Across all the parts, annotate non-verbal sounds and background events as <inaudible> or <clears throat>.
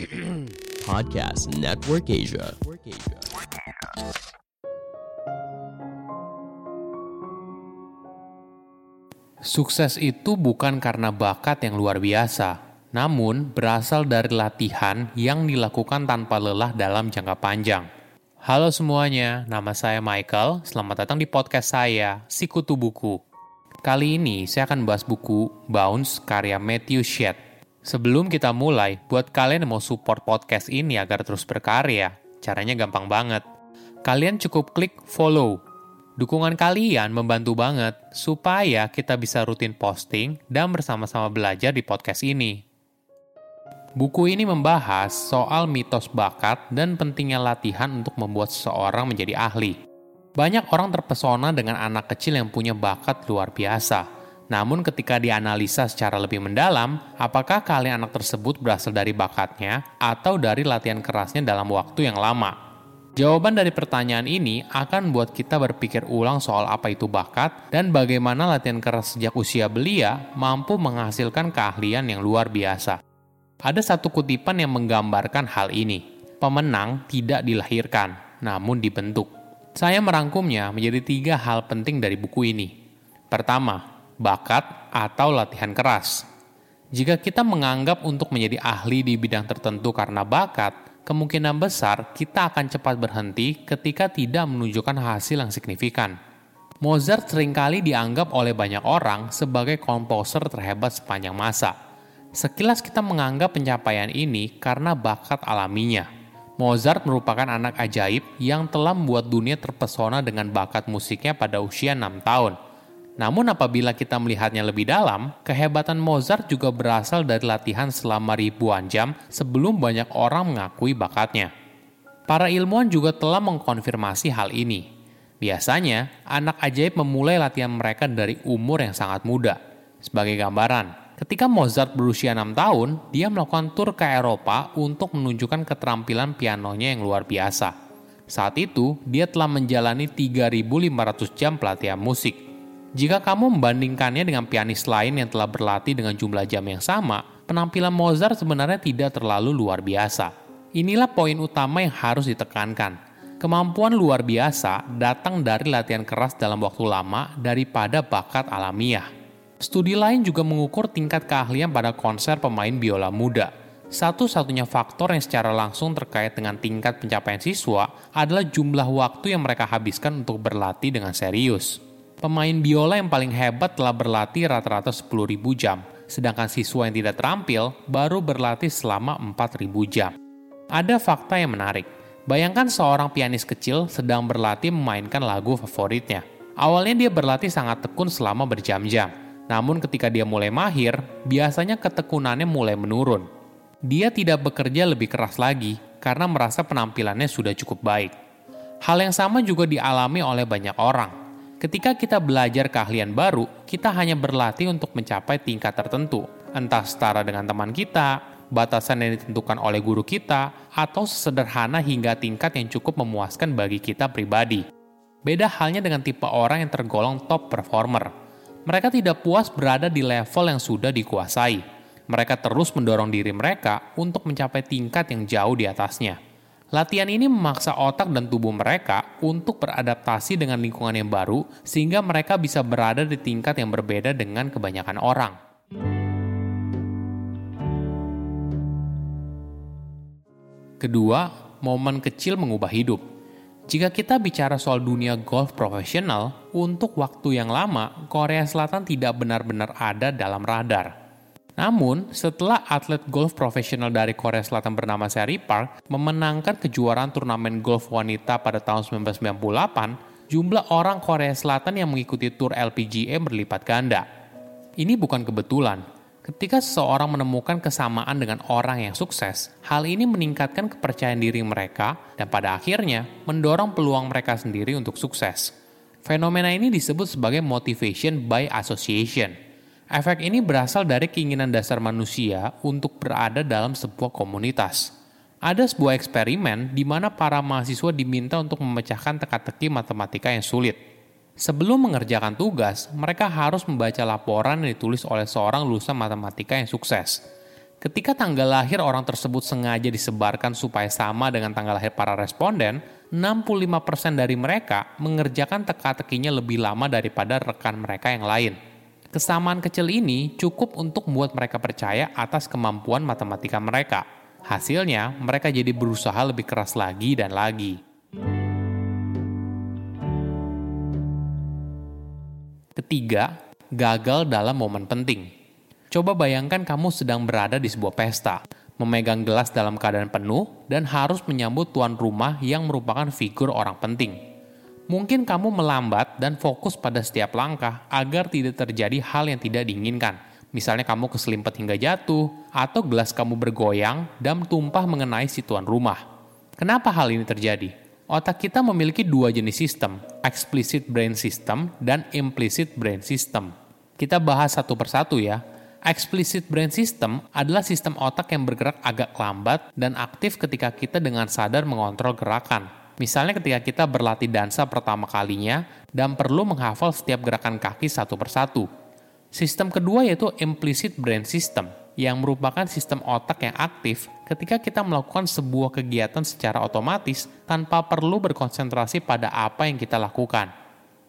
<clears throat> Podcast Network Asia. Sukses itu bukan karena bakat yang luar biasa, namun berasal dari latihan yang dilakukan tanpa lelah dalam jangka panjang. Halo semuanya, nama saya Michael. Selamat datang di podcast saya, Sikutu Buku. Kali ini saya akan bahas buku Bounce karya Matthew Shedd. Sebelum kita mulai, buat kalian yang mau support podcast ini agar terus berkarya, caranya gampang banget. Kalian cukup klik follow Dukungan kalian membantu banget supaya kita bisa rutin posting dan bersama-sama belajar di podcast ini. Buku ini membahas soal mitos bakat dan pentingnya latihan untuk membuat seseorang menjadi ahli. Banyak orang terpesona dengan anak kecil yang punya bakat luar biasa. Namun ketika dianalisa secara lebih mendalam, apakah kalian anak tersebut berasal dari bakatnya atau dari latihan kerasnya dalam waktu yang lama? Jawaban dari pertanyaan ini akan membuat kita berpikir ulang soal apa itu bakat dan bagaimana latihan keras sejak usia belia mampu menghasilkan keahlian yang luar biasa. Ada satu kutipan yang menggambarkan hal ini. Pemenang tidak dilahirkan, namun dibentuk. Saya merangkumnya menjadi tiga hal penting dari buku ini. Pertama, bakat atau latihan keras. Jika kita menganggap untuk menjadi ahli di bidang tertentu karena bakat, kemungkinan besar kita akan cepat berhenti ketika tidak menunjukkan hasil yang signifikan. Mozart sering kali dianggap oleh banyak orang sebagai komposer terhebat sepanjang masa. Sekilas kita menganggap pencapaian ini karena bakat alaminya. Mozart merupakan anak ajaib yang telah membuat dunia terpesona dengan bakat musiknya pada usia 6 tahun – namun apabila kita melihatnya lebih dalam, kehebatan Mozart juga berasal dari latihan selama ribuan jam sebelum banyak orang mengakui bakatnya. Para ilmuwan juga telah mengkonfirmasi hal ini. Biasanya, anak ajaib memulai latihan mereka dari umur yang sangat muda. Sebagai gambaran, ketika Mozart berusia 6 tahun, dia melakukan tur ke Eropa untuk menunjukkan keterampilan pianonya yang luar biasa. Saat itu, dia telah menjalani 3.500 jam pelatihan musik jika kamu membandingkannya dengan pianis lain yang telah berlatih dengan jumlah jam yang sama, penampilan Mozart sebenarnya tidak terlalu luar biasa. Inilah poin utama yang harus ditekankan. Kemampuan luar biasa datang dari latihan keras dalam waktu lama daripada bakat alamiah. Studi lain juga mengukur tingkat keahlian pada konser pemain biola muda. Satu-satunya faktor yang secara langsung terkait dengan tingkat pencapaian siswa adalah jumlah waktu yang mereka habiskan untuk berlatih dengan serius. Pemain biola yang paling hebat telah berlatih rata-rata 10.000 jam, sedangkan siswa yang tidak terampil baru berlatih selama 4.000 jam. Ada fakta yang menarik. Bayangkan seorang pianis kecil sedang berlatih memainkan lagu favoritnya. Awalnya dia berlatih sangat tekun selama berjam-jam. Namun ketika dia mulai mahir, biasanya ketekunannya mulai menurun. Dia tidak bekerja lebih keras lagi karena merasa penampilannya sudah cukup baik. Hal yang sama juga dialami oleh banyak orang Ketika kita belajar keahlian baru, kita hanya berlatih untuk mencapai tingkat tertentu, entah setara dengan teman kita, batasan yang ditentukan oleh guru kita, atau sesederhana hingga tingkat yang cukup memuaskan bagi kita pribadi. Beda halnya dengan tipe orang yang tergolong top performer. Mereka tidak puas berada di level yang sudah dikuasai. Mereka terus mendorong diri mereka untuk mencapai tingkat yang jauh di atasnya. Latihan ini memaksa otak dan tubuh mereka untuk beradaptasi dengan lingkungan yang baru, sehingga mereka bisa berada di tingkat yang berbeda dengan kebanyakan orang. Kedua, momen kecil mengubah hidup. Jika kita bicara soal dunia golf profesional, untuk waktu yang lama, Korea Selatan tidak benar-benar ada dalam radar. Namun, setelah atlet golf profesional dari Korea Selatan bernama Seri Park memenangkan kejuaraan turnamen golf wanita pada tahun 1998, jumlah orang Korea Selatan yang mengikuti tur LPGA berlipat ganda. Ini bukan kebetulan. Ketika seseorang menemukan kesamaan dengan orang yang sukses, hal ini meningkatkan kepercayaan diri mereka dan pada akhirnya mendorong peluang mereka sendiri untuk sukses. Fenomena ini disebut sebagai motivation by association – Efek ini berasal dari keinginan dasar manusia untuk berada dalam sebuah komunitas. Ada sebuah eksperimen di mana para mahasiswa diminta untuk memecahkan teka-teki matematika yang sulit. Sebelum mengerjakan tugas, mereka harus membaca laporan yang ditulis oleh seorang lulusan matematika yang sukses. Ketika tanggal lahir orang tersebut sengaja disebarkan supaya sama dengan tanggal lahir para responden, 65% dari mereka mengerjakan teka-tekinya lebih lama daripada rekan mereka yang lain. Kesamaan kecil ini cukup untuk membuat mereka percaya atas kemampuan matematika mereka. Hasilnya, mereka jadi berusaha lebih keras lagi dan lagi. Ketiga, gagal dalam momen penting. Coba bayangkan kamu sedang berada di sebuah pesta memegang gelas dalam keadaan penuh, dan harus menyambut tuan rumah yang merupakan figur orang penting. Mungkin kamu melambat dan fokus pada setiap langkah agar tidak terjadi hal yang tidak diinginkan. Misalnya kamu keselimpet hingga jatuh, atau gelas kamu bergoyang dan tumpah mengenai si tuan rumah. Kenapa hal ini terjadi? Otak kita memiliki dua jenis sistem, explicit brain system dan implicit brain system. Kita bahas satu persatu ya. Explicit brain system adalah sistem otak yang bergerak agak lambat dan aktif ketika kita dengan sadar mengontrol gerakan. Misalnya ketika kita berlatih dansa pertama kalinya dan perlu menghafal setiap gerakan kaki satu persatu. Sistem kedua yaitu implicit brain system, yang merupakan sistem otak yang aktif ketika kita melakukan sebuah kegiatan secara otomatis tanpa perlu berkonsentrasi pada apa yang kita lakukan.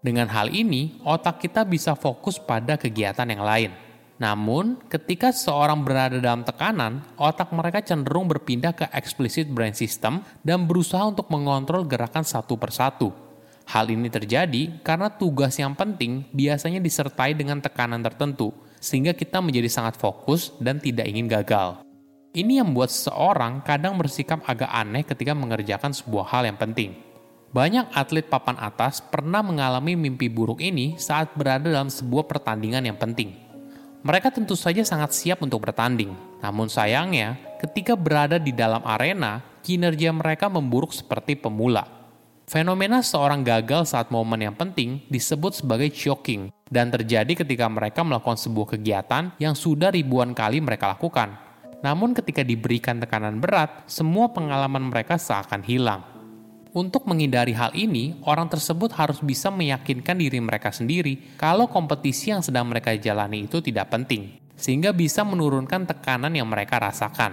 Dengan hal ini, otak kita bisa fokus pada kegiatan yang lain. Namun, ketika seseorang berada dalam tekanan, otak mereka cenderung berpindah ke explicit brain system dan berusaha untuk mengontrol gerakan satu persatu. Hal ini terjadi karena tugas yang penting biasanya disertai dengan tekanan tertentu, sehingga kita menjadi sangat fokus dan tidak ingin gagal. Ini yang membuat seseorang kadang bersikap agak aneh ketika mengerjakan sebuah hal yang penting. Banyak atlet papan atas pernah mengalami mimpi buruk ini saat berada dalam sebuah pertandingan yang penting mereka tentu saja sangat siap untuk bertanding, namun sayangnya, ketika berada di dalam arena, kinerja mereka memburuk seperti pemula. Fenomena seorang gagal saat momen yang penting disebut sebagai choking dan terjadi ketika mereka melakukan sebuah kegiatan yang sudah ribuan kali mereka lakukan. Namun ketika diberikan tekanan berat, semua pengalaman mereka seakan hilang. Untuk menghindari hal ini, orang tersebut harus bisa meyakinkan diri mereka sendiri kalau kompetisi yang sedang mereka jalani itu tidak penting, sehingga bisa menurunkan tekanan yang mereka rasakan.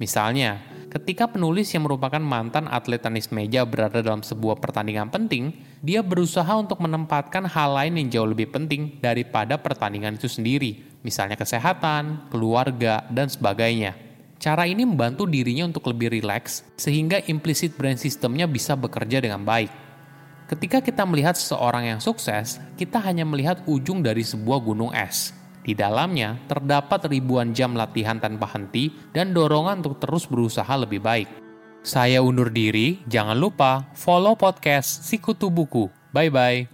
Misalnya, ketika penulis yang merupakan mantan atlet tenis meja berada dalam sebuah pertandingan penting, dia berusaha untuk menempatkan hal lain yang jauh lebih penting daripada pertandingan itu sendiri, misalnya kesehatan, keluarga, dan sebagainya. Cara ini membantu dirinya untuk lebih rileks, sehingga implicit brain systemnya bisa bekerja dengan baik. Ketika kita melihat seseorang yang sukses, kita hanya melihat ujung dari sebuah gunung es. Di dalamnya terdapat ribuan jam latihan tanpa henti dan dorongan untuk terus berusaha lebih baik. Saya undur diri, jangan lupa follow podcast Sikutu Buku. Bye-bye.